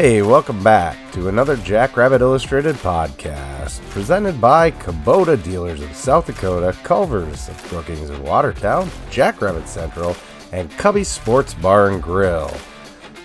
Hey, welcome back to another Jackrabbit Illustrated podcast presented by Kubota Dealers of South Dakota, Culver's of Brookings and Watertown, Jackrabbit Central, and Cubby Sports Bar and Grill.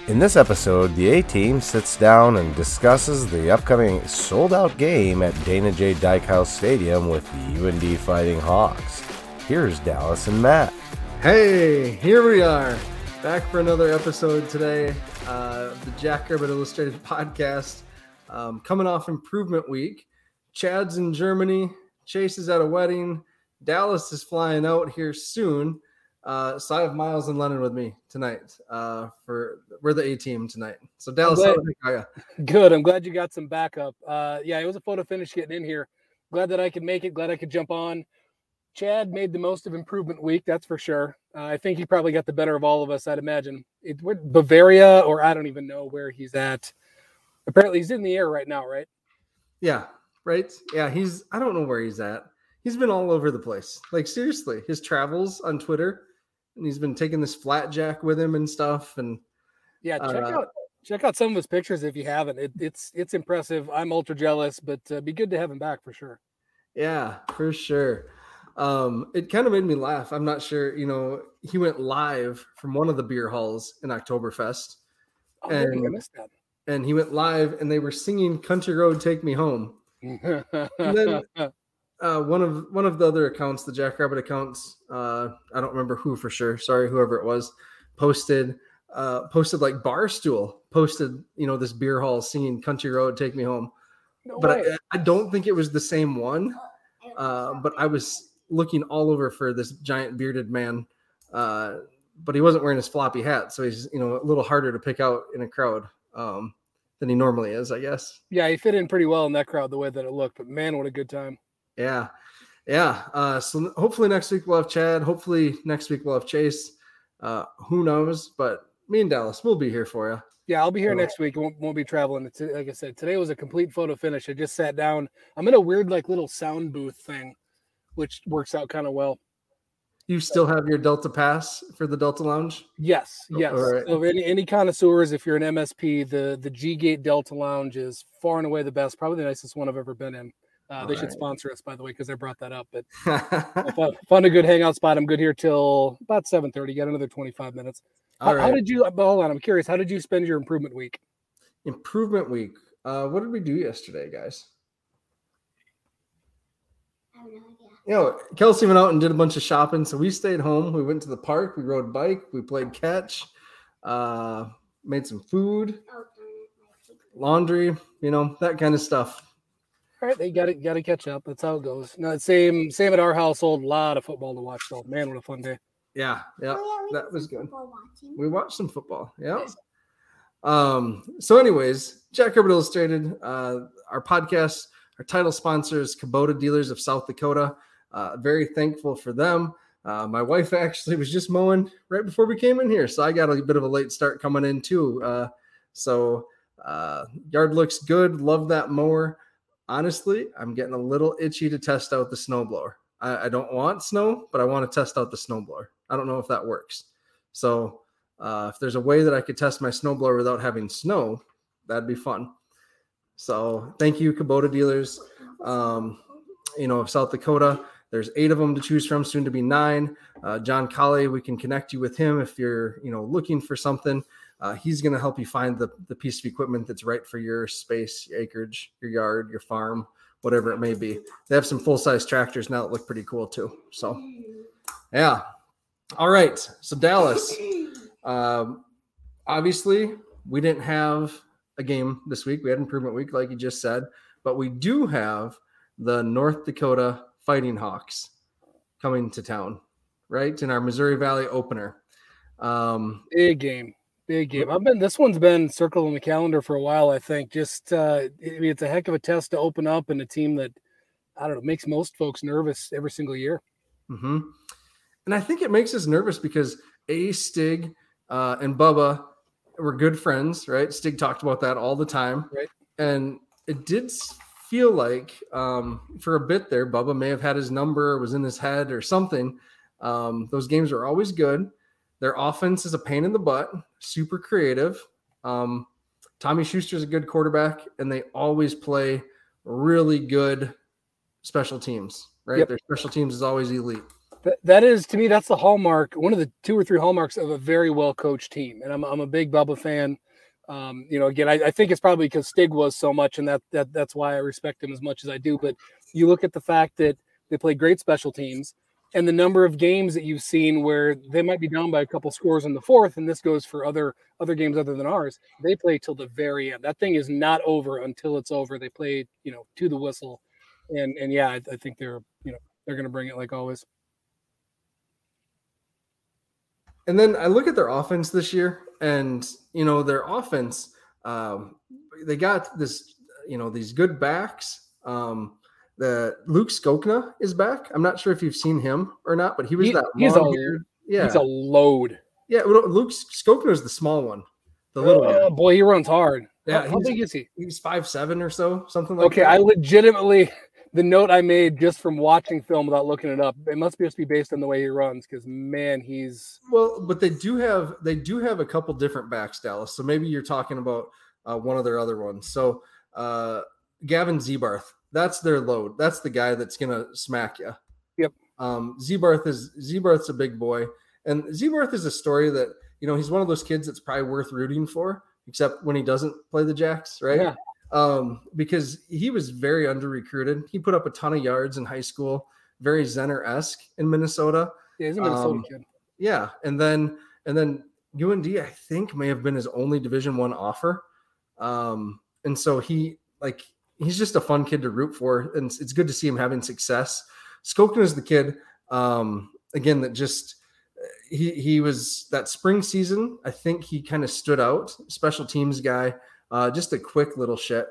In this episode, the A team sits down and discusses the upcoming sold out game at Dana J. Dykhouse Stadium with the UND Fighting Hawks. Here's Dallas and Matt. Hey, here we are, back for another episode today uh, the Jackrabbit Illustrated podcast. Um, coming off Improvement Week, Chad's in Germany, Chase is at a wedding, Dallas is flying out here soon. Uh, so I have Miles and Lennon with me tonight. Uh, for we're the A team tonight. So Dallas, glad, how are you? good. I'm glad you got some backup. Uh, yeah, it was a photo finish getting in here. Glad that I could make it. Glad I could jump on. Chad made the most of improvement week, that's for sure. Uh, I think he probably got the better of all of us. I'd imagine it, Bavaria, or I don't even know where he's at. Apparently, he's in the air right now, right? Yeah, right. Yeah, he's. I don't know where he's at. He's been all over the place. Like seriously, his travels on Twitter and he's been taking this flat jack with him and stuff. And yeah, check uh, out check out some of his pictures if you haven't. It, it's it's impressive. I'm ultra jealous, but uh, be good to have him back for sure. Yeah, for sure. Um, it kind of made me laugh. I'm not sure, you know, he went live from one of the beer halls in Oktoberfest. Oh, and, and he went live and they were singing Country Road Take Me Home. and then uh, one of one of the other accounts, the Jackrabbit accounts, uh, I don't remember who for sure. Sorry, whoever it was, posted uh, posted like Barstool posted, you know, this beer hall singing "Country Road, Take Me Home," no but I, I, don't think it was the same one. Uh, but I was looking all over for this giant bearded man, uh, but he wasn't wearing his floppy hat, so he's you know a little harder to pick out in a crowd. Um, than he normally is, I guess. Yeah, he fit in pretty well in that crowd the way that it looked. But man, what a good time! Yeah. Yeah. Uh, so hopefully next week we'll have Chad. Hopefully next week we'll have Chase. Uh, who knows? But me and Dallas, we'll be here for you. Yeah, I'll be here next week. Won't, won't be traveling. It's, like I said, today was a complete photo finish. I just sat down. I'm in a weird, like, little sound booth thing, which works out kind of well. You still have your Delta Pass for the Delta Lounge? Yes, yes. Right. So any any connoisseurs, if you're an MSP, the the G Gate Delta Lounge is far and away the best, probably the nicest one I've ever been in. Uh, they right. should sponsor us, by the way, because I brought that up. But found, a good hangout spot. I'm good here till about 7:30. Got another 25 minutes. How, right. how, did you? Hold on, I'm curious. How did you spend your improvement week? Improvement week. Uh, what did we do yesterday, guys? I have no idea. You know, Kelsey went out and did a bunch of shopping, so we stayed home. We went to the park. We rode bike. We played catch. Uh, made some food, laundry. You know that kind of stuff all right, they got to got to catch up. That's how it goes. No, same same at our household. A lot of football to watch. though. man, what a fun day. Yeah, yeah, oh, yeah that was good. We watched some football. Yeah. Um. So, anyways, Jack Jackrabbit Illustrated, uh, our podcast, our title sponsors, Kubota Dealers of South Dakota. Uh, very thankful for them. Uh, my wife actually was just mowing right before we came in here, so I got a bit of a late start coming in too. Uh, so uh, yard looks good. Love that mower honestly, I'm getting a little itchy to test out the snowblower. I, I don't want snow, but I want to test out the snowblower. I don't know if that works. So uh, if there's a way that I could test my snowblower without having snow, that'd be fun. So thank you, Kubota dealers. Um, you know, of South Dakota. There's eight of them to choose from, soon to be nine. Uh, John Colley, we can connect you with him if you're, you know, looking for something. Uh, he's going to help you find the, the piece of equipment that's right for your space, your acreage, your yard, your farm, whatever it may be. They have some full size tractors now that look pretty cool too. So, yeah. All right. So, Dallas, um, obviously, we didn't have a game this week. We had improvement week, like you just said, but we do have the North Dakota Fighting Hawks coming to town, right? In our Missouri Valley opener. Um, Big game. Big game. I've been this one's been circled on the calendar for a while. I think just uh, I mean, it's a heck of a test to open up in a team that I don't know makes most folks nervous every single year. Mm-hmm. And I think it makes us nervous because a Stig uh, and Bubba were good friends, right? Stig talked about that all the time, right? And it did feel like um, for a bit there, Bubba may have had his number, was in his head, or something. Um, those games are always good. Their offense is a pain in the butt, super creative. Um, Tommy Schuster's a good quarterback, and they always play really good special teams, right? Yep. Their special teams is always elite. That, that is to me, that's the hallmark, one of the two or three hallmarks of a very well coached team. And I'm, I'm a big Bubba fan. Um, you know, again, I, I, think it's probably because Stig was so much, and that that that's why I respect him as much as I do. But you look at the fact that they play great special teams, and the number of games that you've seen where they might be down by a couple scores in the fourth, and this goes for other other games other than ours. They play till the very end. That thing is not over until it's over. They play, you know, to the whistle, and and yeah, I, I think they're you know they're going to bring it like always. And then I look at their offense this year, and you know their offense, um, they got this, you know, these good backs. Um, the Luke Skokna is back. I'm not sure if you've seen him or not, but he was he, that he's a yeah he's a load. Yeah, Luke Skokna is the small one, the little oh, one. Boy, he runs hard. Yeah, how, how big is he? He's five seven or so, something like. Okay, that. I legitimately the note I made just from watching film without looking it up, it must just be based on the way he runs because man, he's well. But they do have they do have a couple different backs, Dallas. So maybe you're talking about uh, one of their other ones. So uh, Gavin Zebarth, that's their load. That's the guy that's gonna smack you. Yep. Um, Zebarth is Zebarth's a big boy, and Zebarth is a story that you know he's one of those kids that's probably worth rooting for, except when he doesn't play the Jacks, right? Yeah um, because he was very under recruited. He put up a ton of yards in high school, very Zenner esque in Minnesota. Yeah, he's a Minnesota um, kid. Yeah, and then and then UND I think may have been his only Division One offer, um, and so he like he's just a fun kid to root for, and it's good to see him having success. Skokna is the kid um, again that just he he was that spring season. I think he kind of stood out, special teams guy. Uh, just a quick little shit,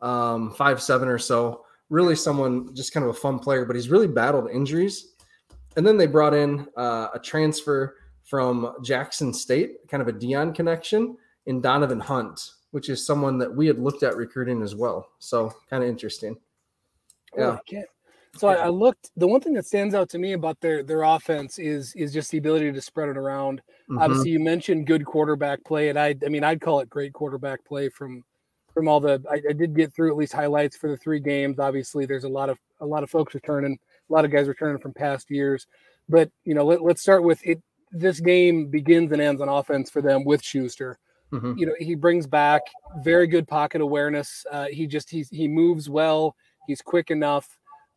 um, five seven or so. Really, someone just kind of a fun player, but he's really battled injuries. And then they brought in uh, a transfer from Jackson State, kind of a Deion connection, in Donovan Hunt, which is someone that we had looked at recruiting as well. So kind of interesting. Oh, yeah. So I, I, looked. The one thing that stands out to me about their their offense is is just the ability to spread it around. Mm-hmm. Obviously, you mentioned good quarterback play, and I I mean I'd call it great quarterback play from from all the. I, I did get through at least highlights for the three games. Obviously, there's a lot of a lot of folks returning, a lot of guys returning from past years. But you know, let, let's start with it. This game begins and ends on offense for them with Schuster. Mm-hmm. You know, he brings back very good pocket awareness. Uh, he just he's he moves well. He's quick enough.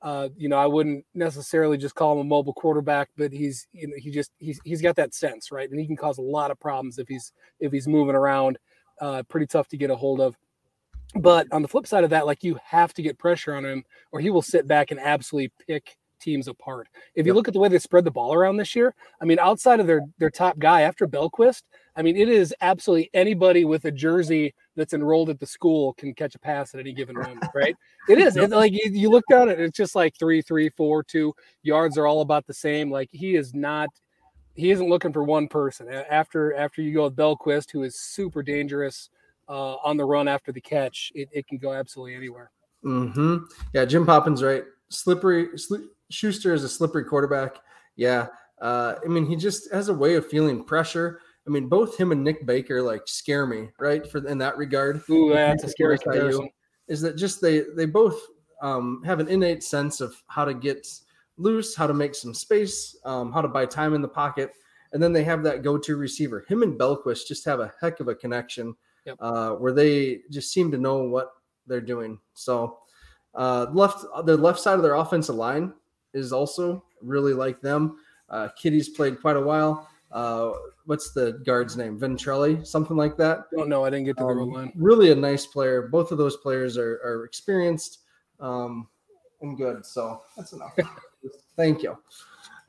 Uh, you know, I wouldn't necessarily just call him a mobile quarterback, but he's you know he just he's he's got that sense, right? And he can cause a lot of problems if he's if he's moving around. Uh, pretty tough to get a hold of. But on the flip side of that, like you have to get pressure on him, or he will sit back and absolutely pick teams apart. If you look at the way they spread the ball around this year, I mean, outside of their their top guy after Belquist, I mean, it is absolutely anybody with a jersey that's enrolled at the school can catch a pass at any given moment, right? it is. It's like you, you look down at it, it's just like three, three, four, two yards are all about the same. Like he is not. He isn't looking for one person. After after you go with Belquist, who is super dangerous uh, on the run after the catch, it, it can go absolutely anywhere. Hmm. Yeah, Jim Poppins right. Slippery. Sli- Schuster is a slippery quarterback. Yeah. Uh, I mean, he just has a way of feeling pressure. I mean, both him and Nick Baker like scare me, right? For in that regard. Ooh, that's a scary comparison. Is that just they they both um, have an innate sense of how to get loose, how to make some space, um, how to buy time in the pocket, and then they have that go-to receiver. Him and Belquist just have a heck of a connection, yep. uh, where they just seem to know what they're doing. So, uh, left the left side of their offensive line is also really like them. Uh, Kitty's played quite a while. Uh, what's the guard's name? Ventrelli, something like that. Oh no. I didn't get to the um, line. Really a nice player. Both of those players are, are experienced um, and good. So that's enough. Thank you.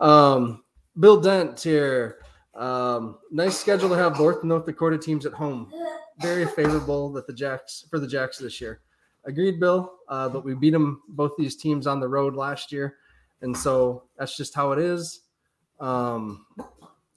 Um, Bill Dent here. Um, nice schedule to have North North Dakota teams at home. Very favorable that the Jacks for the Jacks this year. Agreed, Bill. Uh, but we beat them both these teams on the road last year. And so that's just how it is. Um,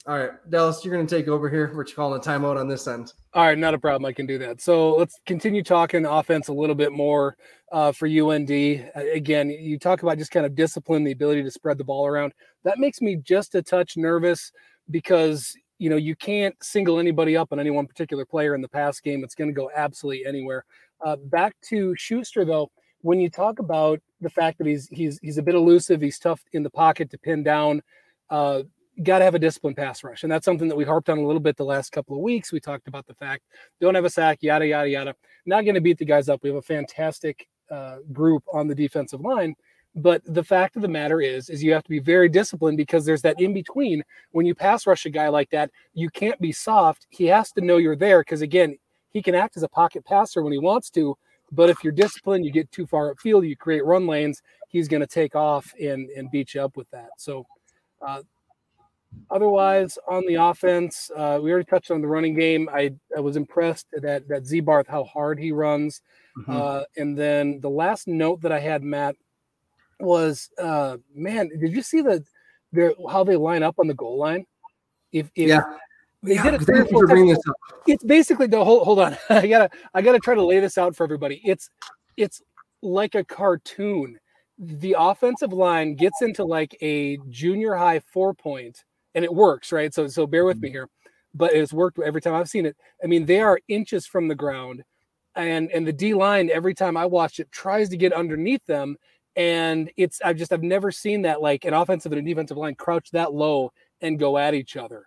all right, Dallas, you're going to take over here. We're calling a timeout on this end. All right, not a problem. I can do that. So let's continue talking offense a little bit more uh, for UND. Again, you talk about just kind of discipline, the ability to spread the ball around. That makes me just a touch nervous because you know, you can't single anybody up on any one particular player in the pass game. It's going to go absolutely anywhere. Uh, back to Schuster, though, when you talk about the fact that he's he's he's a bit elusive, he's tough in the pocket to pin down. Uh, got to have a disciplined pass rush, and that's something that we harped on a little bit the last couple of weeks. We talked about the fact don't have a sack, yada yada yada. Not going to beat the guys up. We have a fantastic uh, group on the defensive line, but the fact of the matter is, is you have to be very disciplined because there's that in between. When you pass rush a guy like that, you can't be soft. He has to know you're there because again, he can act as a pocket passer when he wants to, but if you're disciplined, you get too far upfield, you create run lanes, he's going to take off and, and beat you up with that. So, uh, otherwise, on the offense, uh, we already touched on the running game. I, I was impressed that that Zebarth, how hard he runs. Mm-hmm. Uh, and then the last note that I had, Matt, was uh, man, did you see the their how they line up on the goal line? If, if yeah. They yeah, did it thank you for bringing this up. It's basically the hold, hold on. I gotta I gotta try to lay this out for everybody. It's it's like a cartoon. The offensive line gets into like a junior high four point, and it works, right? So so bear with me mm-hmm. here, but it's worked every time I've seen it. I mean, they are inches from the ground, and and the D line every time I watch it tries to get underneath them, and it's I've just I've never seen that like an offensive and a defensive line crouch that low and go at each other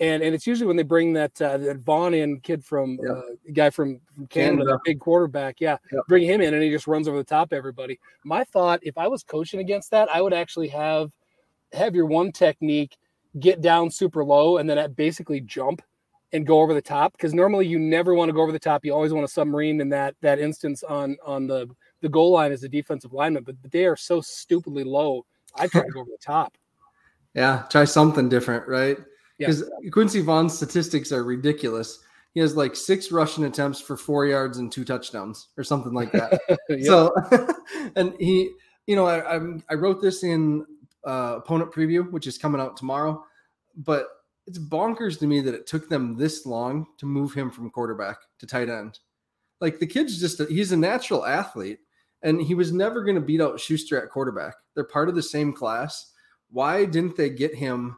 and and it's usually when they bring that uh, that Vaughn in kid from uh, guy from, from Canada, Canada. big quarterback, yeah, bring him in and he just runs over the top everybody. My thought, if I was coaching against that, I would actually have have your one technique get down super low and then at basically jump and go over the top because normally you never want to go over the top. You always want to submarine in that that instance on on the the goal line as a defensive lineman, but they are so stupidly low. I try to go over the top. Yeah, try something different, right? because yeah. Quincy Vaughn's statistics are ridiculous. He has like six rushing attempts for four yards and two touchdowns, or something like that. yep. So, and he, you know, I, I, I wrote this in uh, opponent preview, which is coming out tomorrow, but it's bonkers to me that it took them this long to move him from quarterback to tight end. Like the kid's just a, he's a natural athlete, and he was never going to beat out Schuster at quarterback. They're part of the same class. Why didn't they get him?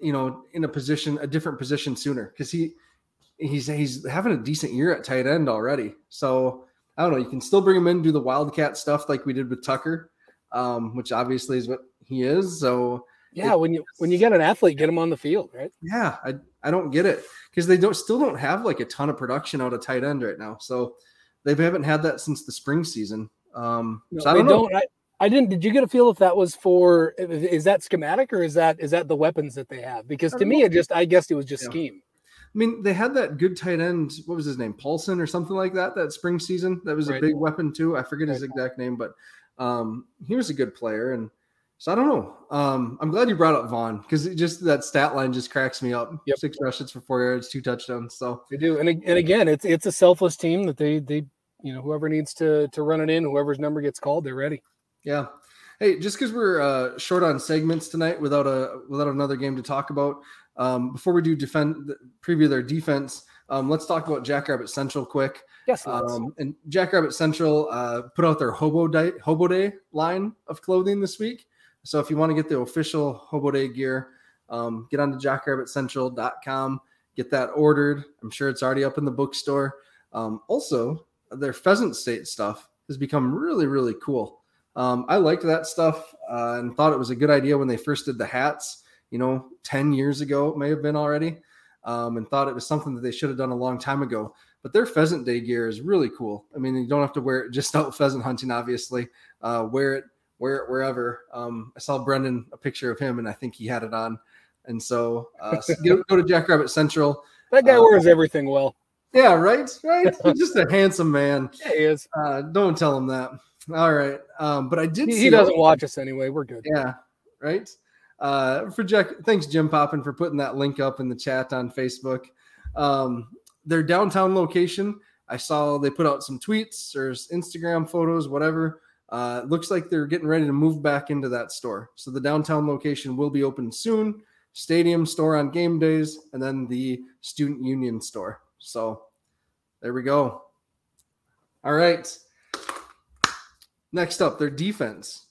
you know, in a position, a different position sooner because he he's he's having a decent year at tight end already. So I don't know. You can still bring him in, do the wildcat stuff like we did with Tucker, um, which obviously is what he is. So yeah, it, when you when you get an athlete, get them on the field, right? Yeah, I I don't get it because they don't still don't have like a ton of production out of tight end right now. So they haven't had that since the spring season. Um, no, so I don't know. Don't, I, I didn't. Did you get a feel if that was for? Is that schematic or is that is that the weapons that they have? Because to me, it just I guessed it was just yeah. scheme. I mean, they had that good tight end. What was his name? Paulson or something like that. That spring season, that was a big weapon too. I forget his exact name, but um, he was a good player. And so I don't know. Um, I'm glad you brought up Vaughn because just that stat line just cracks me up. Yep. Six rushes for four yards, two touchdowns. So they do. And and again, it's it's a selfless team that they they you know whoever needs to to run it in, whoever's number gets called, they're ready. Yeah. Hey, just because we're uh, short on segments tonight, without a without another game to talk about, um, before we do defend preview their defense, um, let's talk about Jackrabbit Central quick. Yes. Um, and Jackrabbit Central uh, put out their Hobo Day Hobo Day line of clothing this week. So if you want to get the official Hobo Day gear, um, get on to jackrabbitcentral.com, get that ordered. I'm sure it's already up in the bookstore. Um, also, their Pheasant State stuff has become really, really cool. Um, I liked that stuff uh, and thought it was a good idea when they first did the hats, you know, 10 years ago, it may have been already, um, and thought it was something that they should have done a long time ago. But their pheasant day gear is really cool. I mean, you don't have to wear it just out pheasant hunting, obviously. Uh, wear it, wear it wherever. Um, I saw Brendan a picture of him, and I think he had it on. And so, uh, so go, go, to Jackrabbit Central. That guy uh, wears everything well. Yeah, right, right. He's just a handsome man. Yeah, he is. Uh, don't tell him that. All right. Um, but I did. He, he doesn't watch us anyway. We're good. Yeah. Right. Uh, for Jack, thanks Jim Poppin for putting that link up in the chat on Facebook. Um, their downtown location. I saw they put out some tweets or Instagram photos, whatever. Uh, looks like they're getting ready to move back into that store. So the downtown location will be open soon. Stadium store on game days, and then the student union store. So there we go. All right. Next up, their defense.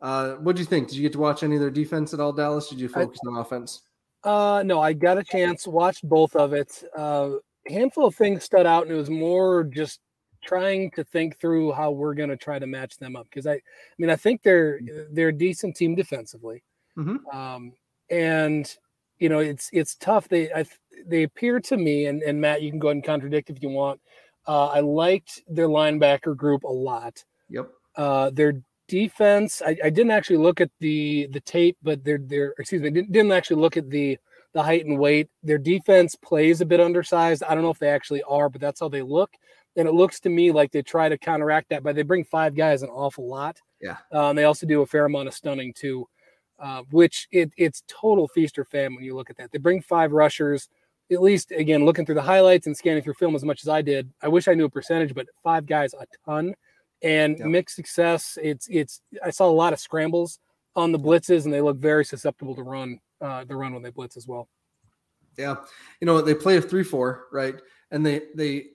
Uh, what do you think? Did you get to watch any of their defense at all, Dallas? Did you focus I, on offense? Uh, no, I got a chance, watched both of it. Uh, handful of things stood out, and it was more just trying to think through how we're going to try to match them up because I, I mean, I think they're mm-hmm. they're a decent team defensively, mm-hmm. um, and you know it's it's tough. They I, they appear to me, and and Matt, you can go ahead and contradict if you want. Uh, I liked their linebacker group a lot. Yep. Uh, their defense, I, I, didn't actually look at the the tape, but they're they're excuse me, didn't, didn't actually look at the the height and weight. Their defense plays a bit undersized. I don't know if they actually are, but that's how they look. And it looks to me like they try to counteract that, but they bring five guys an awful lot. Yeah. Um, they also do a fair amount of stunning too, uh, which it, it's total feast or fam when you look at that. They bring five rushers. At least again, looking through the highlights and scanning through film as much as I did, I wish I knew a percentage, but five guys a ton and yep. mixed success. It's it's I saw a lot of scrambles on the blitzes, and they look very susceptible to run uh, the run when they blitz as well. Yeah, you know they play a three-four, right? And they they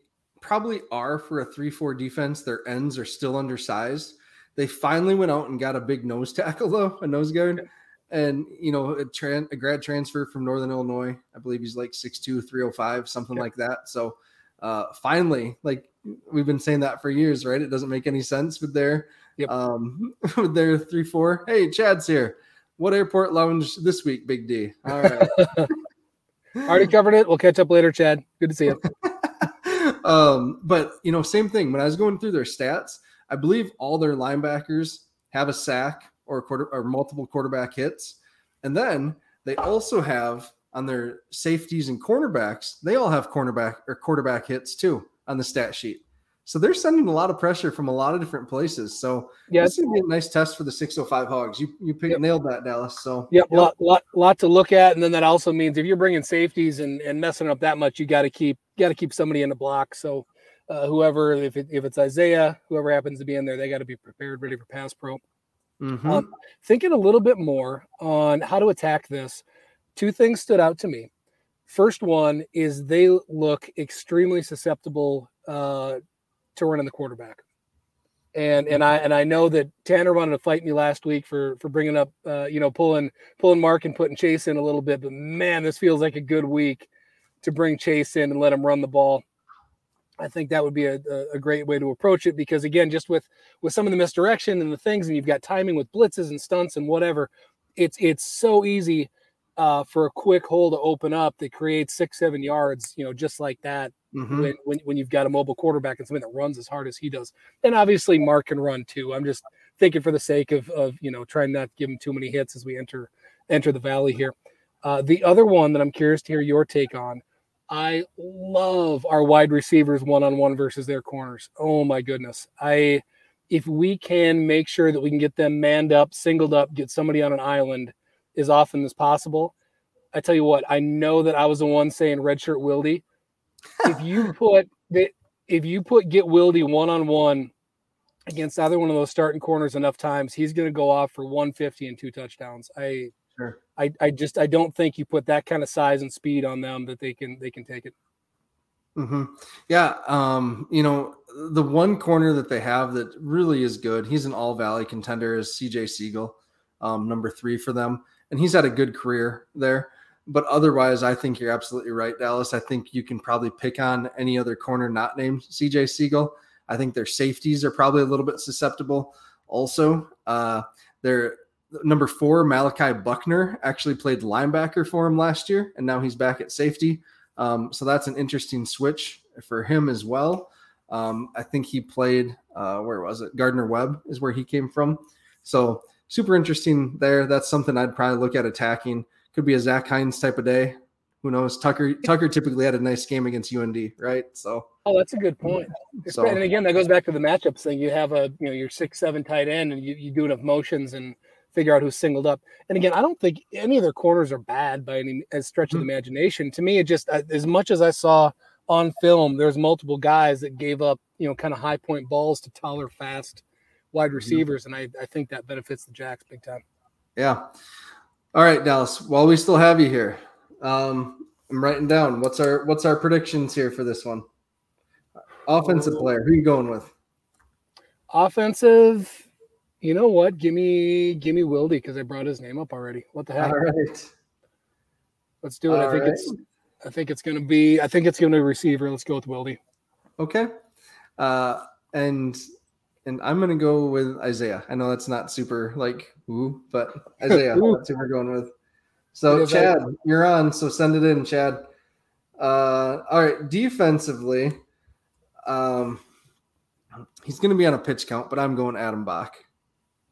probably are for a three-four defense. Their ends are still undersized. They finally went out and got a big nose tackle though, a nose guard. And you know, a, tran- a grad transfer from Northern Illinois. I believe he's like 6'2, 305, something like that. So uh finally, like we've been saying that for years, right? It doesn't make any sense with their yep. um with their three four. Hey, Chad's here. What airport lounge this week, Big D? All right. Already covered it. We'll catch up later, Chad. Good to see you. um, but you know, same thing. When I was going through their stats, I believe all their linebackers have a sack or a quarter or multiple quarterback hits, and then they also have on their safeties and cornerbacks, they all have cornerback or quarterback hits too on the stat sheet. So they're sending a lot of pressure from a lot of different places. So yeah, it's gonna be a nice test for the 605 Hogs. You you picked, yep. nailed that, Dallas. So yeah, yep. Lot, lot lot to look at, and then that also means if you're bringing safeties and, and messing up that much, you got to keep got to keep somebody in the block. So uh, whoever, if it, if it's Isaiah, whoever happens to be in there, they got to be prepared, ready for pass pro. Mm-hmm. Um, thinking a little bit more on how to attack this, two things stood out to me. First one is they look extremely susceptible uh, to running the quarterback. And and I and I know that Tanner wanted to fight me last week for for bringing up uh, you know pulling pulling Mark and putting Chase in a little bit, but man, this feels like a good week to bring Chase in and let him run the ball. I think that would be a, a great way to approach it because again, just with with some of the misdirection and the things, and you've got timing with blitzes and stunts and whatever, it's it's so easy uh, for a quick hole to open up that creates six, seven yards, you know, just like that. Mm-hmm. When, when, when you've got a mobile quarterback and somebody that runs as hard as he does, and obviously Mark can run too. I'm just thinking for the sake of of you know trying not to give him too many hits as we enter enter the valley here. Uh, the other one that I'm curious to hear your take on. I love our wide receivers one on one versus their corners. Oh my goodness. I if we can make sure that we can get them manned up, singled up, get somebody on an island as often as possible. I tell you what, I know that I was the one saying redshirt Wildy. If you put the, if you put get Wildy one on one against either one of those starting corners enough times, he's going to go off for 150 and two touchdowns. I, sure. I, I just I don't think you put that kind of size and speed on them that they can they can take it. Mm-hmm. Yeah, um, you know the one corner that they have that really is good. He's an All Valley contender is C.J. Siegel, um, number three for them and he's had a good career there. But otherwise, I think you're absolutely right, Dallas. I think you can probably pick on any other corner not named CJ Siegel. I think their safeties are probably a little bit susceptible. Also, uh, their number four, Malachi Buckner, actually played linebacker for him last year, and now he's back at safety. Um, so that's an interesting switch for him as well. Um, I think he played, uh, where was it? Gardner Webb is where he came from. So super interesting there. That's something I'd probably look at attacking. Could be a Zach Heins type of day. Who knows? Tucker Tucker typically had a nice game against UND, right? So oh, that's a good point. So, and again, that goes back to the matchups thing. You have a you know your six seven tight end, and you, you do enough motions and figure out who's singled up. And again, I don't think any of their corners are bad by any stretch of the mm-hmm. imagination. To me, it just uh, as much as I saw on film, there's multiple guys that gave up you know kind of high point balls to taller, fast wide mm-hmm. receivers, and I, I think that benefits the Jacks big time. Yeah. All right, Dallas. While we still have you here, um, I'm writing down what's our what's our predictions here for this one. Offensive player, who are you going with? Offensive. You know what? Give me give me Wildy because I brought his name up already. What the heck? All right. Let's do it. All I think right. it's I think it's going to be I think it's going to be receiver. Let's go with Wildy. Okay. Uh, and and I'm going to go with Isaiah. I know that's not super like ooh, but Isaiah. that's who we're going with. So Chad, you're on. So send it in, Chad. Uh, all right, defensively, um, he's going to be on a pitch count, but I'm going Adam Bock.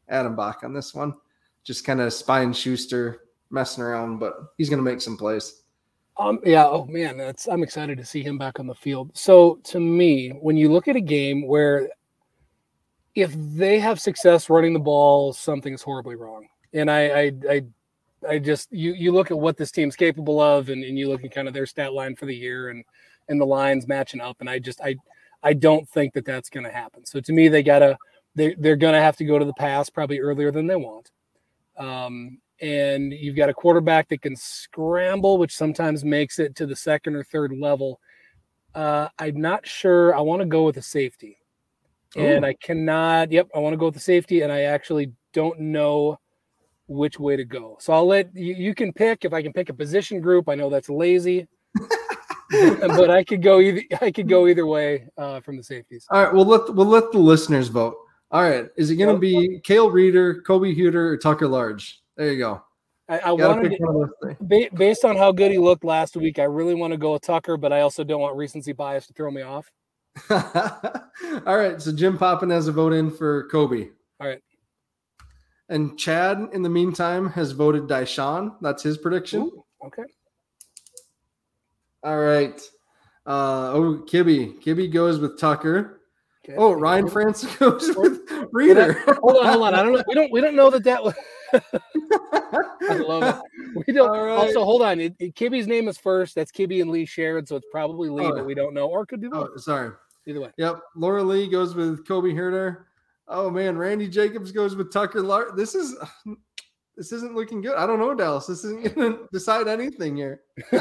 Adam Bock on this one. Just kind of spine Schuster messing around, but he's going to make some plays. Um, yeah. Oh man, that's I'm excited to see him back on the field. So to me, when you look at a game where if they have success running the ball, something's horribly wrong. And I, I, I, I just you you look at what this team's capable of, and, and you look at kind of their stat line for the year, and and the lines matching up, and I just I I don't think that that's going to happen. So to me, they gotta they they're going to have to go to the pass probably earlier than they want. Um, and you've got a quarterback that can scramble, which sometimes makes it to the second or third level. Uh, I'm not sure. I want to go with a safety, Ooh. and I cannot. Yep, I want to go with the safety, and I actually don't know which way to go. So I'll let you, you can pick. If I can pick a position group, I know that's lazy. but I could go either I could go either way uh, from the safeties. All right, we'll let we'll let the listeners vote. All right, is it going to be Cale Reeder, Colby Huerter, or Tucker Large? There you go. I, I wanted to, based on how good he looked last week. I really want to go with Tucker, but I also don't want recency bias to throw me off. All right, so Jim Poppin has a vote in for Kobe. All right. And Chad, in the meantime, has voted Daishawn. That's his prediction. Ooh, okay. All right. Uh, oh, Kibby. Kibby goes with Tucker. Okay. Oh, Ryan Francis goes with Reeder. hold on, hold on. I don't know. We don't. We don't know that that was. I love it. We don't. Right. Also, hold on. It, it, Kibby's name is first. That's Kibby and Lee shared, so it's probably Lee, oh. but we don't know, or could be. Oh, sorry. Either way. Yep. Laura Lee goes with Colby Huerter. Oh man, Randy Jacobs goes with Tucker Large. This is this isn't looking good. I don't know, Dallas. This isn't going to decide anything here.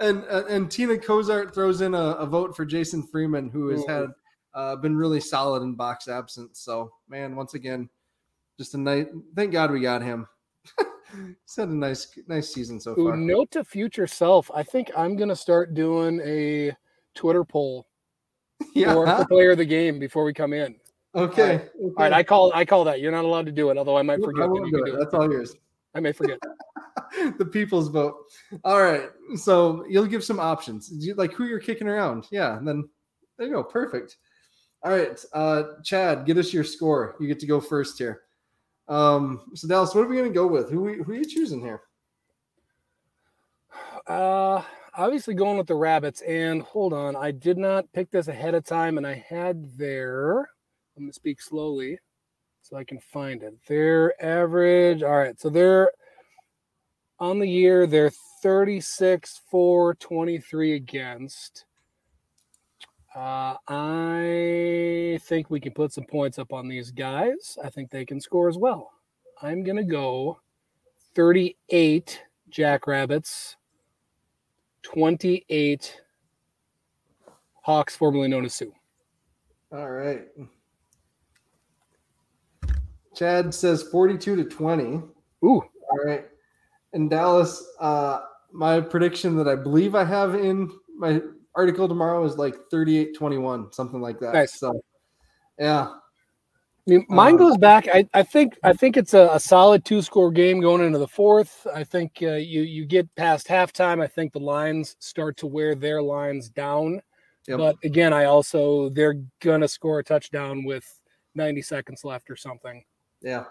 and uh, and Tina Cozart throws in a, a, vote for Jason Freeman, who has had uh, been really solid in Bock's absence. So man, once again, just a nice. Thank God we got him. He's had a nice nice season so far. note to future self. I think I'm going to start doing a Twitter poll yeah. for the player of the game before we come in. Okay. All right. okay. all right. I call I call that. You're not allowed to do it, although I might forget. I do it. That's all yours. I may forget. the people's vote. All right. So you'll give some options. Like who you're kicking around. Yeah. And then there you go. Perfect. All right. Uh Chad, get us your score. You get to go first here. Um, so Dallas, what are we gonna go with? Who we, who are you choosing here? Uh obviously going with the rabbits. And hold on, I did not pick this ahead of time, and I had their. I'm gonna speak slowly so I can find it. Their average. All right, so they're on the year. They're 36 for 23 against. Uh, I think we can put some points up on these guys. I think they can score as well. I'm going to go 38 Jackrabbits, 28 Hawks, formerly known as Sioux. All right. Chad says 42 to 20. Ooh. All right. And Dallas, uh, my prediction that I believe I have in my article tomorrow is like 38 21, something like that. Nice. So, yeah. I mean, mine uh, goes back. I, I think I think it's a, a solid two score game going into the fourth. I think uh, you you get past halftime. I think the lines start to wear their lines down. Yep. But again, I also they're gonna score a touchdown with 90 seconds left or something. Yeah,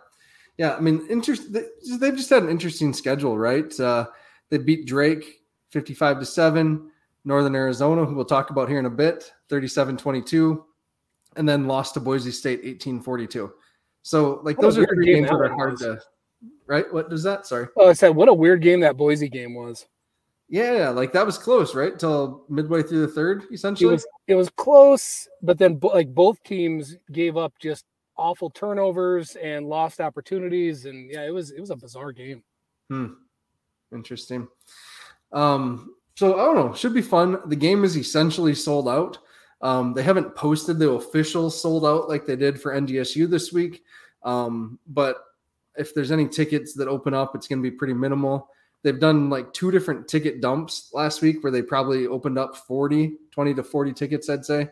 yeah. I mean, interest. They've just had an interesting schedule, right? Uh, they beat Drake 55 to seven. Northern Arizona, who we'll talk about here in a bit, 37-22 and then lost to Boise State 1842. So like what those are three games that are hard was. to right? What does that? Sorry. Oh, I said what a weird game that Boise game was. Yeah, like that was close, right? Till midway through the third, essentially. It was it was close, but then like both teams gave up just awful turnovers and lost opportunities, and yeah, it was it was a bizarre game. Hmm. Interesting. Um. So I don't know. Should be fun. The game is essentially sold out. Um, they haven't posted the official sold out like they did for NDSU this week. Um, but if there's any tickets that open up, it's going to be pretty minimal. they've done like two different ticket dumps last week where they probably opened up 40, 20 to 40 tickets, I'd say.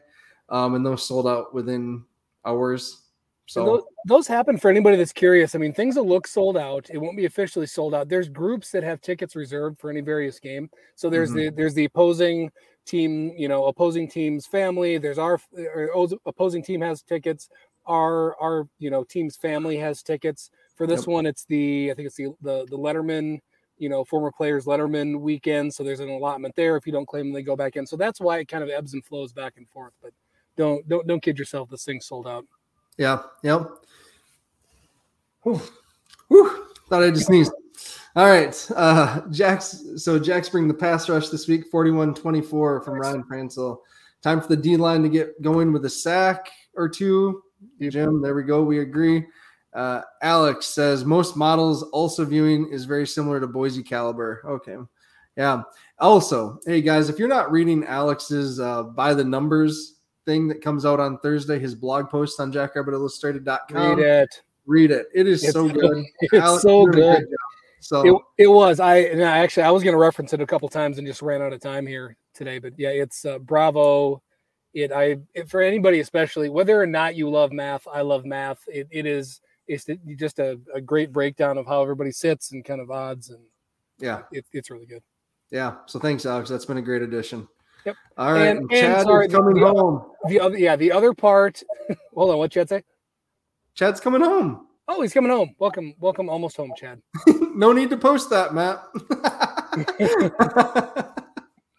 Um, and those sold out within hours. So those, those, happen for anybody that's curious. I mean, things will look sold out. It won't be officially sold out. There's groups that have tickets reserved for any various game. So there's mm-hmm. the there's the opposing team, you know, opposing team's family. There's our uh, opposing team has tickets. Our our you know team's family has tickets. For this yep. one, it's the I think it's the the, the Letterman you know, former players Letterman weekend. So there's an allotment there. If you don't claim them, they go back in. So that's why it kind of ebbs and flows back and forth. But don't don't don't kid yourself. This thing's sold out. Yeah. Yep. Whew. Whew. Thought I just sneezed. All right. Uh Jack's so Jack's bring the pass rush this week, 41-24 from Ryan Pransel. Time for the D line to get going with a sack or two. Jim, there we go. We agree. Uh, Alex says most models also viewing is very similar to Boise Caliber. Okay. Yeah. Also, hey guys, if you're not reading Alex's uh, by the numbers thing that comes out on Thursday, his blog post on jackrabbitillustrated.com. Read it. Read it. It is it's, so good. It's Alex so good. So it, it was. I and I actually I was going to reference it a couple times and just ran out of time here today. But yeah, it's uh, Bravo. It I it, for anybody especially whether or not you love math, I love math. It, it is it's just a, a great breakdown of how everybody sits and kind of odds and yeah, it, it's really good. Yeah. So thanks, Alex. That's been a great addition. Yep. All right. And, Chad sorry, is coming the, home. The other, yeah, the other part. hold on. What Chad say? Chad's coming home. Oh, he's coming home. Welcome, welcome, almost home, Chad. no need to post that, Matt.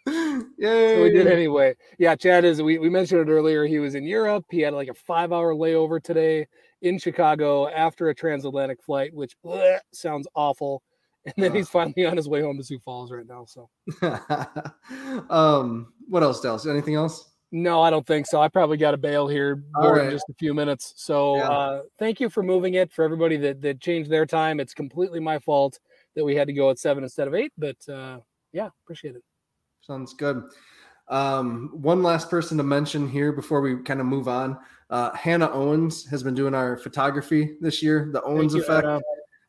Yay. So we did anyway. Yeah, Chad is. We, we mentioned it earlier. He was in Europe. He had like a five hour layover today in Chicago after a transatlantic flight, which bleh, sounds awful. And then he's finally on his way home to Sioux Falls right now. So, um, what else, Dallas? Anything else? No, I don't think so. I probably got to bail here more right. in just a few minutes. So, yeah. uh, thank you for moving it for everybody that that changed their time. It's completely my fault that we had to go at seven instead of eight, but uh, yeah, appreciate it. Sounds good. Um, one last person to mention here before we kind of move on. Uh, Hannah Owens has been doing our photography this year, the Owens Thank effect. You,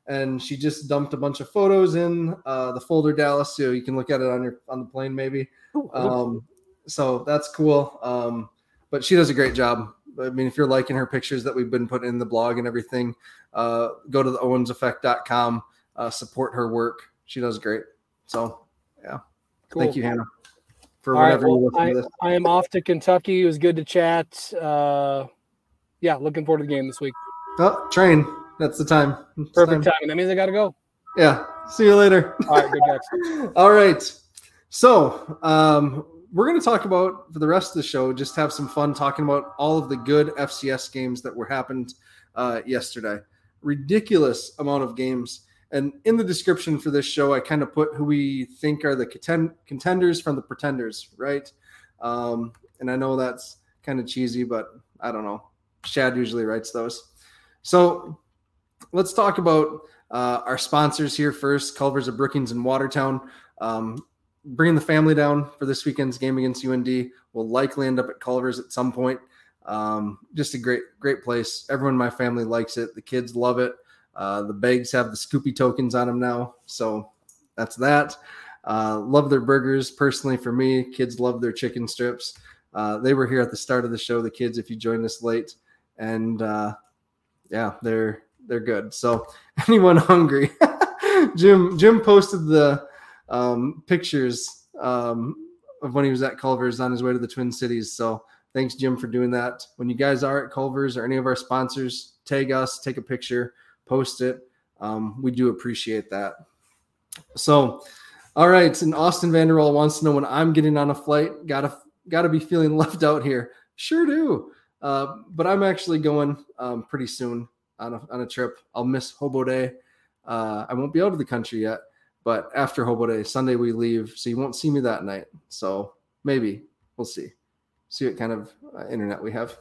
and she just dumped a bunch of photos in uh, the folder Dallas, so you can look at it on your on the plane maybe. Um, so that's cool. Um, but she does a great job. I mean, if you're liking her pictures that we've been putting in the blog and everything, uh, go to the owenseffect.com, uh, support her work. She does great. So, yeah. Cool. Thank you, Hannah for All whenever right, well, you listen I, I am off to Kentucky. It was good to chat. Uh, yeah, looking forward to the game this week. Oh, train. That's the time. It's Perfect time. That means I got to go. Yeah. See you later. All right. Good All right. So, um, we're going to talk about for the rest of the show, just have some fun talking about all of the good FCS games that were happened uh, yesterday. Ridiculous amount of games. And in the description for this show, I kind of put who we think are the contend- contenders from the pretenders, right? Um, and I know that's kind of cheesy, but I don't know. Chad usually writes those. So let's talk about uh, our sponsors here first Culver's of Brookings and Watertown. Um, bringing the family down for this weekend's game against UND. We'll likely end up at Culver's at some point. Um, just a great, great place. Everyone in my family likes it. The kids love it. Uh, the bags have the Scoopy tokens on them now, so that's that. Uh, love their burgers personally. For me, kids love their chicken strips. Uh, they were here at the start of the show. The kids, if you joined us late, and uh, yeah, they're they're good. So anyone hungry, Jim Jim posted the um, pictures um, of when he was at Culver's on his way to the Twin Cities. So thanks, Jim, for doing that. When you guys are at Culver's or any of our sponsors, tag us, take a picture post it. Um, we do appreciate that. So, all right. And Austin Vanderwall wants to know when I'm getting on a flight. Gotta gotta be feeling left out here. Sure do. Uh, but I'm actually going um, pretty soon on a, on a trip. I'll miss Hobo Day. Uh, I won't be out of the country yet, but after Hobo Day, Sunday we leave, so you won't see me that night. So maybe we'll see. See what kind of uh, internet we have.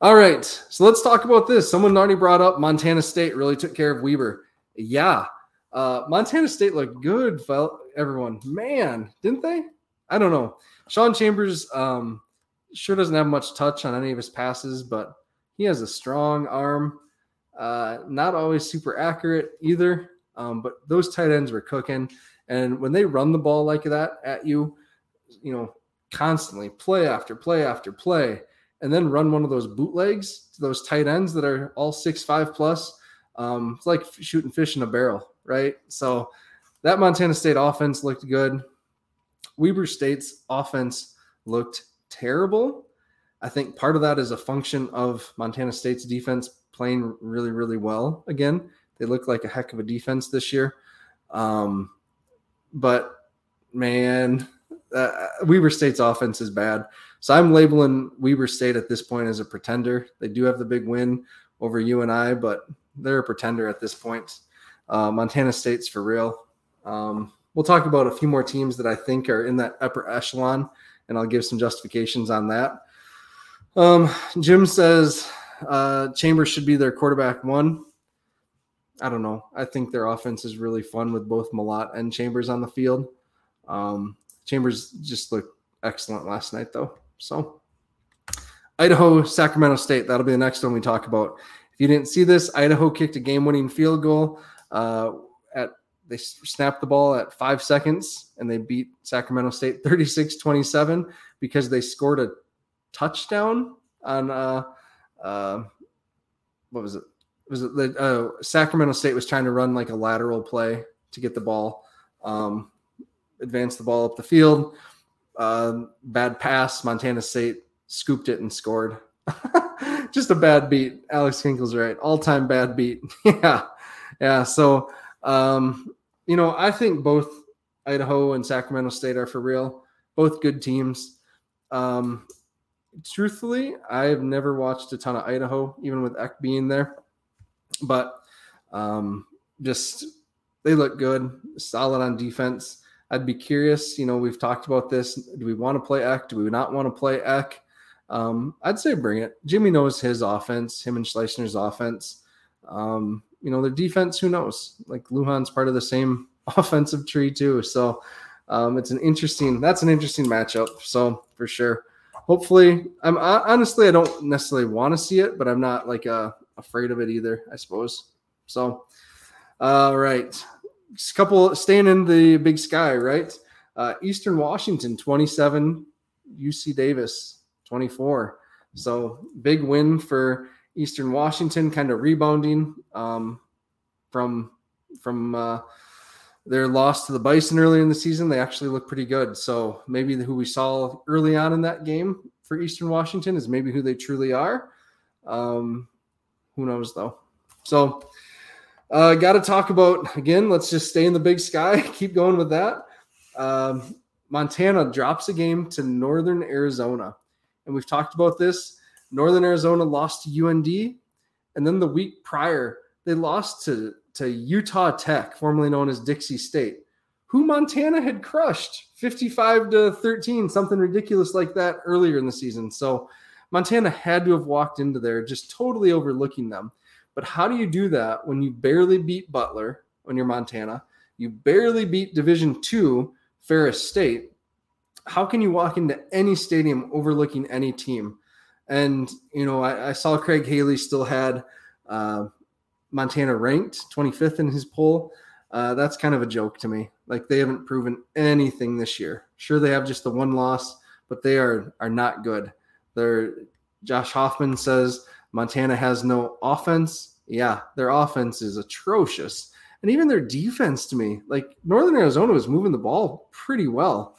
All right, so let's talk about this. Someone already brought up Montana State really took care of Weber. Yeah, uh, Montana State looked good, felt everyone. Man, didn't they? I don't know. Sean Chambers um, sure doesn't have much touch on any of his passes, but he has a strong arm. Uh, not always super accurate either. Um, but those tight ends were cooking. And when they run the ball like that at you, you know, constantly, play after play after play, and then run one of those bootlegs to those tight ends that are all six five plus, um, it's like shooting fish in a barrel, right? So that Montana State offense looked good. Weber State's offense looked terrible. I think part of that is a function of Montana State's defense playing really, really well again. They look like a heck of a defense this year. Um, but man, uh, Weber State's offense is bad. So I'm labeling Weber State at this point as a pretender. They do have the big win over UNI, but they're a pretender at this point. Uh, Montana State's for real. Um, we'll talk about a few more teams that I think are in that upper echelon, and I'll give some justifications on that. Um, Jim says uh, Chambers should be their quarterback one. I don't know. I think their offense is really fun with both Mellott and Chambers on the field. Um, Chambers just looked excellent last night, though. So, Idaho, Sacramento State. That'll be the next one we talk about. If you didn't see this, Idaho kicked a game-winning field goal. Uh, at they snapped the ball at five seconds and they beat Sacramento State 36-27 because they scored a touchdown on uh, uh, what was it? Was it the uh, Sacramento State was trying to run like a lateral play to get the ball, um, advance the ball up the field. Uh, bad pass. Montana State scooped it and scored. Just a bad beat. Alex Kinkle's right. All time bad beat. yeah. Yeah. So, um, you know, I think both Idaho and Sacramento State are for real. Both good teams. Um, truthfully, I've never watched a ton of Idaho, even with Eck being there. But um, just they look good, solid on defense. I'd be curious. You know, we've talked about this. Do we want to play Eck? Do we not want to play Eck? Um, I'd say bring it. Jimmy knows his offense, him and Schleissner's offense. Um, you know, their defense, who knows? Like Luhan's part of the same offensive tree too. So um, it's an interesting, that's an interesting matchup. So for sure. Hopefully, I'm honestly, I don't necessarily want to see it, but I'm not like uh, afraid of it either, I suppose. So, all right. Just a couple staying in the big sky, right? Uh, Eastern Washington 27, UC Davis 24. So big win for Eastern Washington, kind of rebounding um, from from uh, their loss to the Bison early in the season. They actually look pretty good. So maybe who we saw early on in that game for Eastern Washington is maybe who they truly are. Um, who knows though? So uh, got to talk about again. Let's just stay in the Big Sky. Keep going with that. Um, Montana drops a game to Northern Arizona, and we've talked about this. Northern Arizona lost to UND, and then the week prior they lost to to Utah Tech, formerly known as Dixie State, who Montana had crushed 55 to 13, something ridiculous like that earlier in the season. So Montana had to have walked into there just totally overlooking them. But how do you do that when you barely beat Butler when you're Montana? You barely beat Division Two Ferris State. How can you walk into any stadium overlooking any team? And you know, I, I saw Craig Haley still had uh, Montana ranked 25th in his poll. Uh, that's kind of a joke to me. Like they haven't proven anything this year. Sure, they have just the one loss, but they are are not good. They're Josh Hoffman says Montana has no offense. Yeah, their offense is atrocious. And even their defense to me, like Northern Arizona was moving the ball pretty well.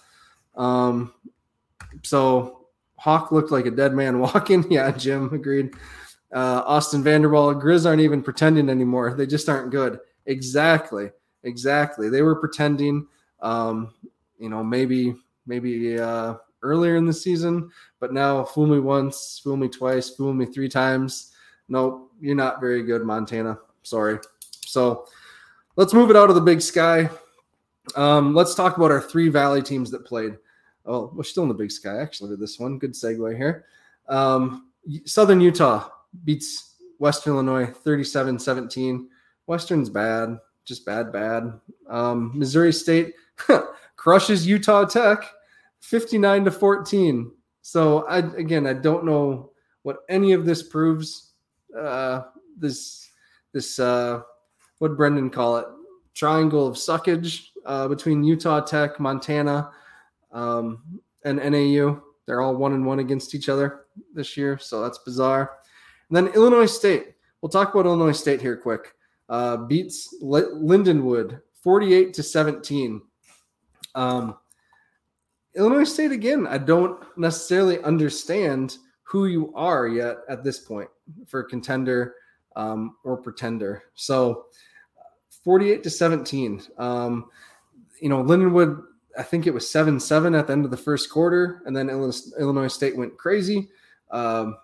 Um, so Hauck looked like a dead man walking. Yeah, Jim agreed. Uh, Austin Vanderwall, Grizz aren't even pretending anymore. They just aren't good. Exactly. Exactly. They were pretending. Um, you know, maybe, maybe uh, earlier in the season, but now fool me once, fool me twice, fool me three times. Nope, you're not very good, Montana. Sorry. So let's move it out of the big sky. Um, let's talk about our three Valley teams that played. Oh, we're still in the big sky, actually, with this one. Good segue here. Um, Southern Utah beats Western Illinois 37 17. Western's bad, just bad, bad. Um, Missouri State crushes Utah Tech 59 to 14. So I again I don't know what any of this proves. Uh, this this uh, what Brendan call it triangle of suckage uh, between Utah Tech, Montana, um, and NAU. They're all one and one against each other this year, so that's bizarre. And then Illinois State. We'll talk about Illinois State here quick. Uh, beats L- Lindenwood 48 to 17. Um, Illinois State again. I don't necessarily understand who you are yet at this point for contender um, or pretender. So 48 to 17. Um, you know, Lindenwood, I think it was 7 7 at the end of the first quarter, and then Illinois State went crazy. Um,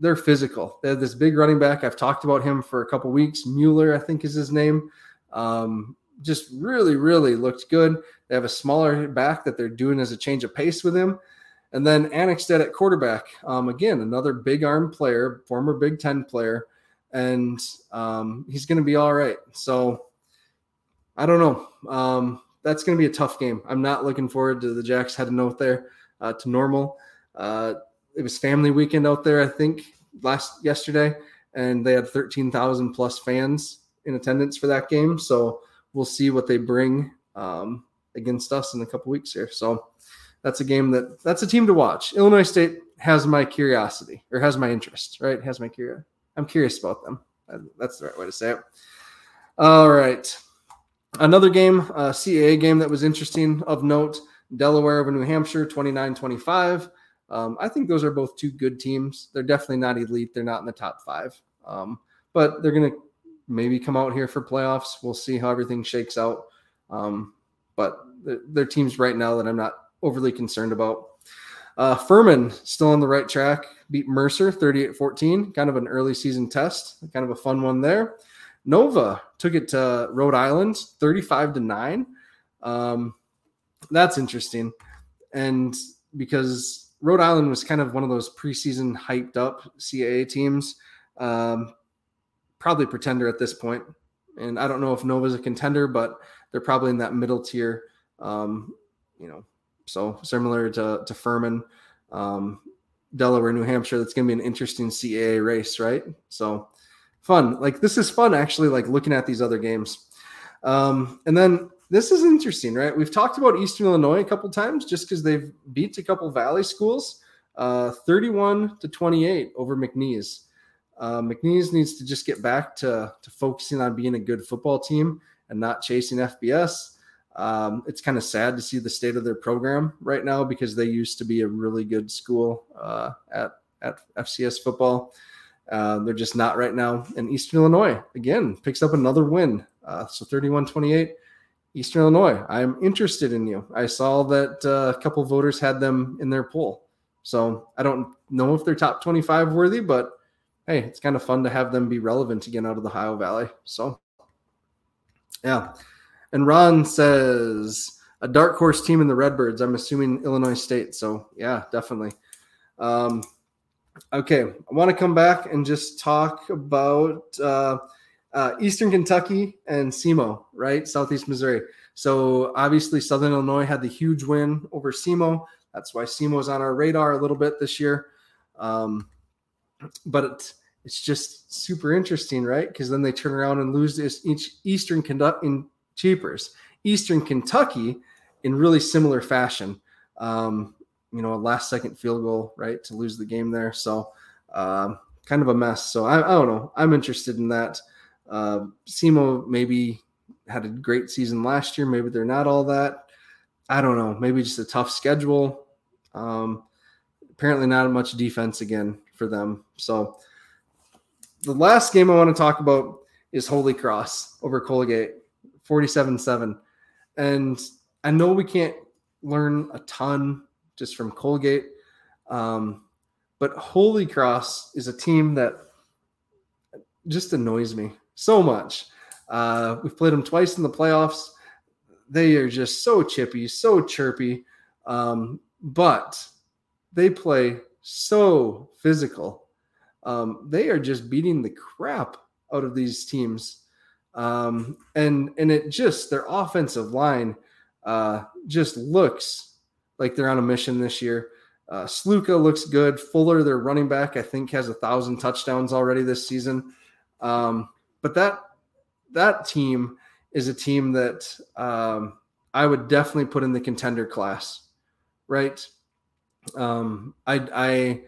they're physical. They have this big running back. I've talked about him for a couple weeks. Mueller, I think is his name. Um, just really, really looked good. They have a smaller back that they're doing as a change of pace with him. And then Annexstad at quarterback. Um, again, another big arm player, former Big Ten player, and um, he's going to be all right. So I don't know. Um, that's going to be a tough game. I'm not looking forward to the Jacks heading out there uh, to normal. Uh, it was family weekend out there, I think, last yesterday, and they had 13,000 plus fans in attendance for that game. So we'll see what they bring um, against us in a couple weeks here. So that's a game that that's a team to watch. Illinois State has my curiosity or has my interest, right? Has my curiosity. I'm curious about them. That's the right way to say it. All right. Another game, a CAA game that was interesting of note Delaware over New Hampshire, 29 25. Um, I think those are both two good teams. They're definitely not elite. They're not in the top five, um, but they're going to maybe come out here for playoffs. We'll see how everything shakes out. Um, but they're, they're, teams right now that I'm not overly concerned about. Uh, Furman still on the right track, beat Mercer 38 14, kind of an early season test, kind of a fun one there. Nova took it to Rhode Island 35 to 9. Um, that's interesting. And because Rhode Island was kind of one of those preseason hyped up CAA teams, um, probably pretender at this point. And I don't know if Nova's a contender, but they're probably in that middle tier. Um, you know, so similar to to Furman, um, Delaware, New Hampshire. That's going to be an interesting CAA race, right? So fun. Like this is fun actually. Like looking at these other games, um, and then this is interesting, right? We've talked about Eastern Illinois a couple times just because they've beat a couple Valley schools, uh, 31 to 28 over McNeese. Uh, McNeese needs to just get back to, to focusing on being a good football team and not chasing FBS. Um, it's kind of sad to see the state of their program right now because they used to be a really good school uh, at at FCS football. Uh, they're just not right now. And Eastern Illinois again picks up another win. Uh, so 31-28, Eastern Illinois. I'm interested in you. I saw that uh, a couple voters had them in their poll. So I don't know if they're top 25 worthy, but hey, it's kind of fun to have them be relevant again out of the Ohio Valley. So yeah. And Ron says a dark horse team in the Redbirds. I'm assuming Illinois State. So yeah, definitely. Um, okay, I want to come back and just talk about uh, uh, Eastern Kentucky and SEMO, right? Southeast Missouri. So obviously, Southern Illinois had the huge win over SEMO. That's why SEMO is on our radar a little bit this year. Um, but it, it's just super interesting, right? Because then they turn around and lose this each Eastern conduct in cheapers, Eastern Kentucky in really similar fashion. Um, you know, a last second field goal, right, to lose the game there. So, um, kind of a mess. So I, I, don't know. I'm interested in that. Uh, SEMO maybe had a great season last year. Maybe they're not all that. I don't know. Maybe just a tough schedule. Um, apparently, not much defense again for them. So, the last game I want to talk about is Holy Cross over Colgate, 47 7. And I know we can't learn a ton just from Colgate, um, but Holy Cross is a team that just annoys me so much. Uh, we've played them twice in the playoffs. They are just so chippy, so chirpy, um, but they play so physical. Um, they are just beating the crap out of these teams. Um, and and it just their offensive line uh, just looks like they're on a mission this year. Uh, Sluka looks good. Fuller, their running back, I think has a thousand touchdowns already this season. Um, but that that team is a team that um, I would definitely put in the contender class, right? Um, I, I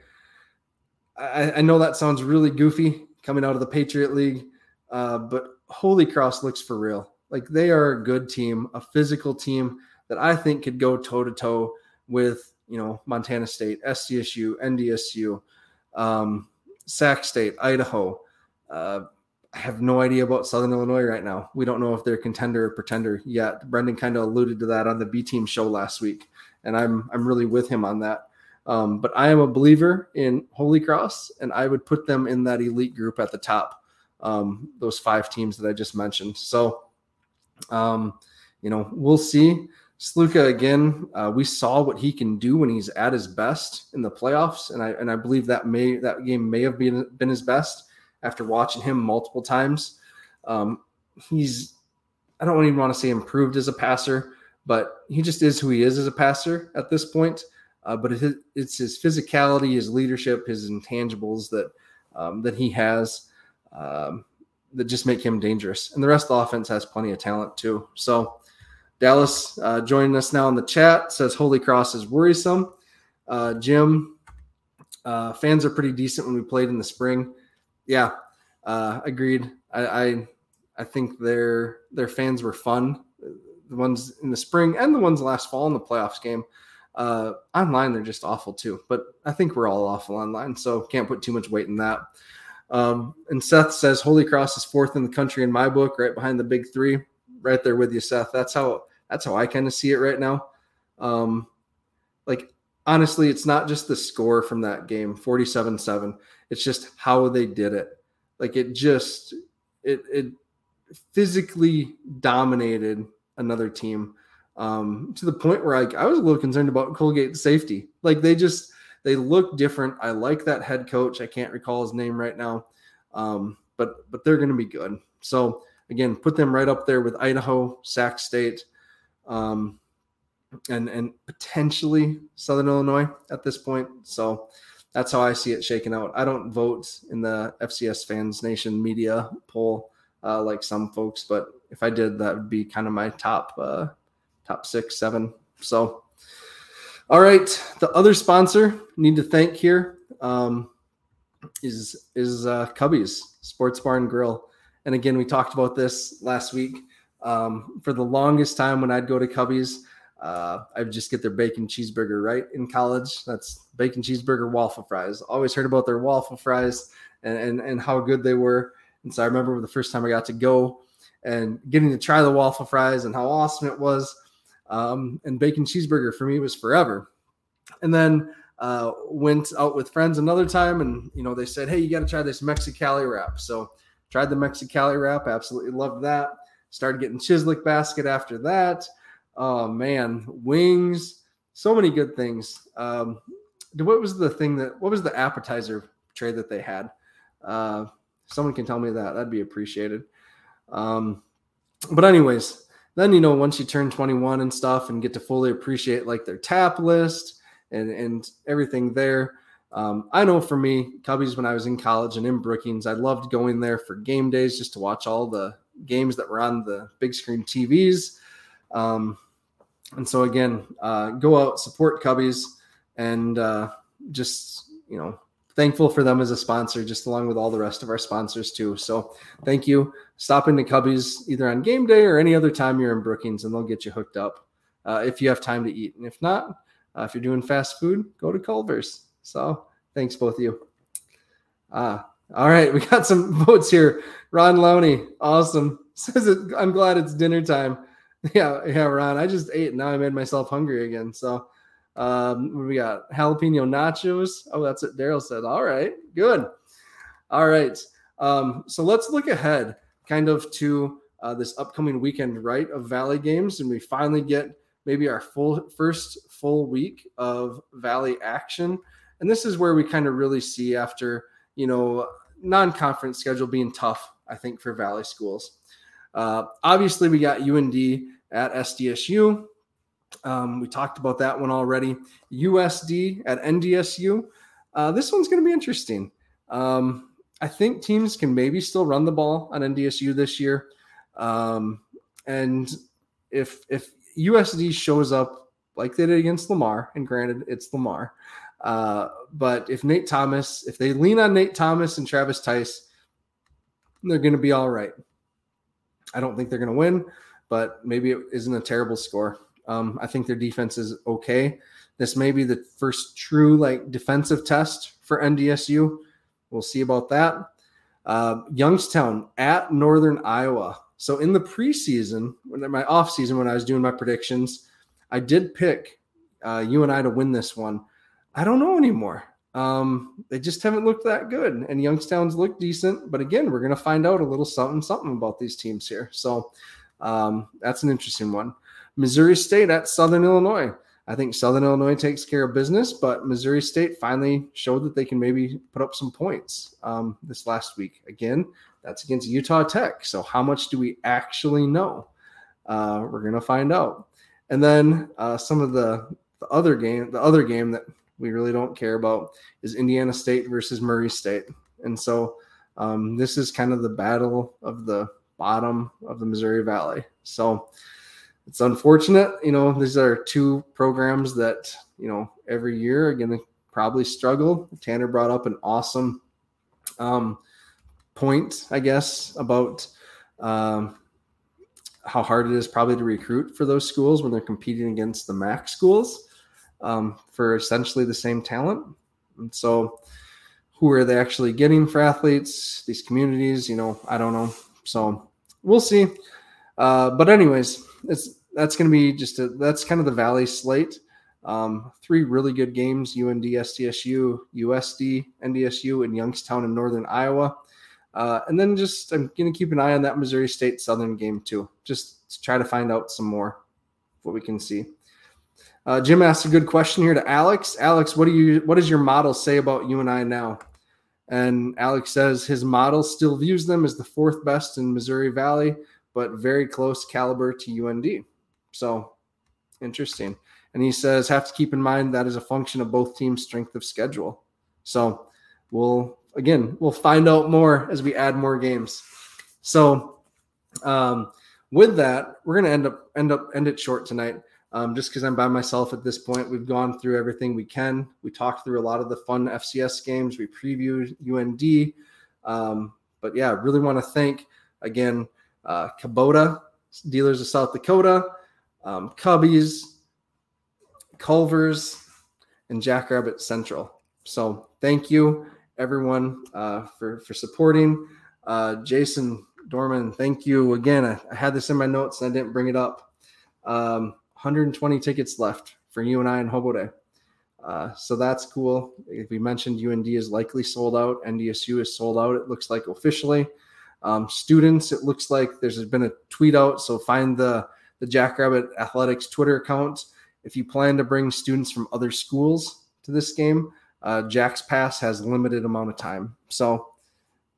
I know that sounds really goofy coming out of the Patriot League, uh, but Holy Cross looks for real. Like they are a good team, a physical team that I think could go toe to toe with you know Montana State, SDSU, NDSU, um, Sac State, Idaho. Uh, I have no idea about Southern Illinois right now. We don't know if they're contender or pretender yet. Brendan kind of alluded to that on the B team show last week, and I'm I'm really with him on that. Um, but I am a believer in Holy Cross, and I would put them in that elite group at the top. Um, those five teams that I just mentioned. So, um, you know, we'll see. Sluka again. Uh, we saw what he can do when he's at his best in the playoffs, and I and I believe that may that game may have been been his best after watching him multiple times. Um, he's I don't even want to say improved as a passer, but he just is who he is as a passer at this point. Uh, but it, it's his physicality, his leadership, his intangibles that um, that he has um, that just make him dangerous. And the rest of the offense has plenty of talent too. So Dallas uh, joining us now in the chat says Holy Cross is worrisome. Uh, Jim, uh, fans are pretty decent when we played in the spring. Yeah, uh, agreed. I, I, I think their their fans were fun. The ones in the spring and the ones last fall in the playoffs game. Uh, online, they're just awful too. But I think we're all awful online, so can't put too much weight in that. Um, and Seth says Holy Cross is fourth in the country in my book, right behind the big three. Right there with you, Seth. That's how that's how I kind of see it right now. Um, like honestly, it's not just the score from that game, 47-7. It's just how they did it. Like it just it it physically dominated another team um, to the point where I, I was a little concerned about Colgate safety. Like they just they look different. I like that head coach. I can't recall his name right now, um, but but they're going to be good. So again, put them right up there with Idaho, Sac State, um, and and potentially Southern Illinois at this point. So that's how I see it shaking out. I don't vote in the FCS Fans Nation media poll uh, like some folks, but if I did, that would be kind of my top uh, top six, seven. So, all right, the other sponsor need to thank here um, is is uh, Cubby's Sports Bar and Grill. And again, we talked about this last week. Um, for the longest time, when I'd go to Cubby's, uh, I'd just get their bacon cheeseburger. Right in college, that's bacon cheeseburger waffle fries. Always heard about their waffle fries and and, and how good they were. And so I remember the first time I got to go and getting to try the waffle fries and how awesome it was. Um, and bacon cheeseburger for me was forever. And then uh, went out with friends another time, and you know they said, "Hey, you got to try this Mexicali wrap." So tried the Mexicali wrap, absolutely loved that. Started getting Chislic basket after that. Oh man, wings, so many good things. Um, what was the thing that? What was the appetizer tray that they had? Uh, someone can tell me that. That'd be appreciated. Um, but anyways, then you know once you turn 21 and stuff and get to fully appreciate like their tap list and and everything there um, i know for me cubbies when i was in college and in brookings i loved going there for game days just to watch all the games that were on the big screen tvs um, and so again uh, go out support cubbies and uh, just you know thankful for them as a sponsor, just along with all the rest of our sponsors too. So thank you. Stop into Cubbies either on game day or any other time you're in Brookings, and they'll get you hooked up uh, if you have time to eat. And if not, uh, if you're doing fast food, go to Culver's. So thanks both of you. Uh, all right, we got some votes here. Ron Loney, awesome. Says it, I'm glad it's dinner time. Yeah, yeah, Ron. I just ate. And now I made myself hungry again. So um, we got jalapeno nachos. Oh, that's it. Daryl said. All right, good. All right. Um, so let's look ahead kind of to uh, this upcoming weekend, right, of Valley games. And we finally get maybe our full first full week of Valley action. And this is where we kind of really see after, you know, non conference schedule being tough, I think, for Valley schools. Uh, obviously, we got UND at SDSU. Um, we talked about that one already. USD at NDSU. Uh, this one's going to be interesting. Um, I think teams can maybe still run the ball on NDSU this year. Um, and if if USD shows up like they did against Lamar, and granted it's Lamar, uh, but if Nate Thomas, if they lean on Nate Thomas and Travis Theis, they're going to be all right. I don't think they're going to win, but maybe it isn't a terrible score. Um, I think their defense is okay. This may be the first true like defensive test for NDSU. We'll see about that. Uh, Youngstown at Northern Iowa. So in the preseason, when my off season, when I was doing my predictions, I did pick uh, I to win this one. I don't know anymore. Um, they just haven't looked that good, and Youngstown's looked decent. But again, we're going to find out a little something, something about these teams here. So um, that's an interesting one. Missouri State at Southern Illinois. I think Southern Illinois takes care of business, but Missouri State finally showed that they can maybe put up some points um, this last week. Again, that's against Utah Tech. So, how much do we actually know? Uh, we're going to find out. And then uh, some of the, the other game, the other game that we really don't care about is Indiana State versus Murray State. And so, um, this is kind of the battle of the bottom of the Missouri Valley. So, it's unfortunate. You know, these are two programs that, you know, every year are going to probably struggle. Tanner brought up an awesome um, point, I guess, about um, how hard it is probably to recruit for those schools when they're competing against the MAC schools um, for essentially the same talent. And so, who are they actually getting for athletes? These communities, you know, I don't know. So, we'll see. Uh, but anyways, it's that's going to be just a that's kind of the Valley slate. Um, three really good games: UND, SDSU, USD, NDSU, and Youngstown in Northern Iowa. Uh, and then just I'm going to keep an eye on that Missouri State Southern game too, just to try to find out some more what we can see. Uh, Jim asked a good question here to Alex. Alex, what do you what does your model say about UNI now? And Alex says his model still views them as the fourth best in Missouri Valley but very close caliber to UND. So interesting. And he says, have to keep in mind that is a function of both teams' strength of schedule. So we'll again we'll find out more as we add more games. So um, with that, we're gonna end up end up end it short tonight. Um, just because I'm by myself at this point, we've gone through everything we can. We talked through a lot of the fun FCS games. We previewed UND. Um, but yeah, really want to thank again uh, Kubota, dealers of South Dakota, um, Cubbies, Culver's, and Jackrabbit Central. So thank you everyone uh, for for supporting. Uh, Jason Dorman, thank you again. I, I, had this in my notes and I didn't bring it up. Um, 120 tickets left for UNI and Hobo Day. Uh, so that's cool. We mentioned UND is likely sold out, NDSU is sold out. It looks like officially. Um, students, it looks like there's been a tweet out. So find the the Jackrabbit Athletics Twitter account if you plan to bring students from other schools to this game. Uh, Jack's Pass has limited amount of time, so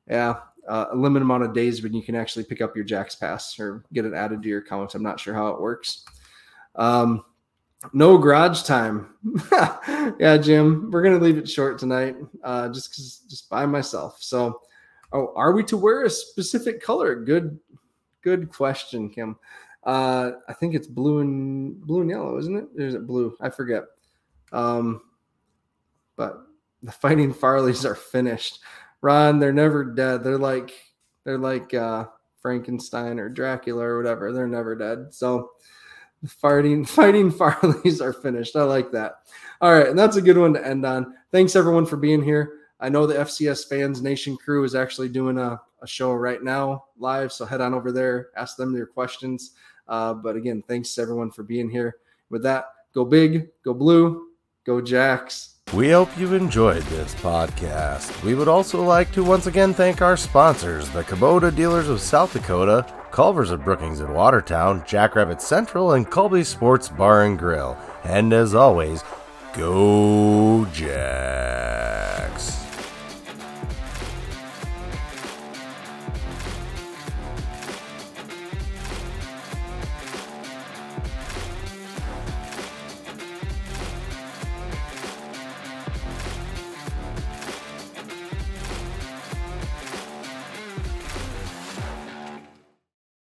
yeah, uh, a limited amount of days when you can actually pick up your Jack's Pass or get it added to your account. I'm not sure how it works. Um, no garage time. yeah, Jim, we're gonna leave it short tonight, uh, just because just by myself. So Oh, are we to wear a specific color? Good, good question, Kim. Uh, I think it's blue and blue and yellow, isn't it? Or is it blue? I forget. Um, but the fighting Farleys are finished. Ron, they're never dead. They're like they're like uh, Frankenstein or Dracula or whatever. They're never dead. So the fighting fighting Farleys are finished. I like that. All right, and that's a good one to end on. Thanks everyone for being here. I know the FCS Fans Nation crew is actually doing a, a show right now live. So head on over there, ask them your questions. Uh, but again, thanks everyone for being here. With that, go big, go blue, go Jacks. We hope you enjoyed this podcast. We would also like to once again thank our sponsors, the Kubota dealers of South Dakota, Culver's of Brookings and Watertown, Jackrabbit Central, and Cubby's Sports Bar and Grill. And as always, go Jack.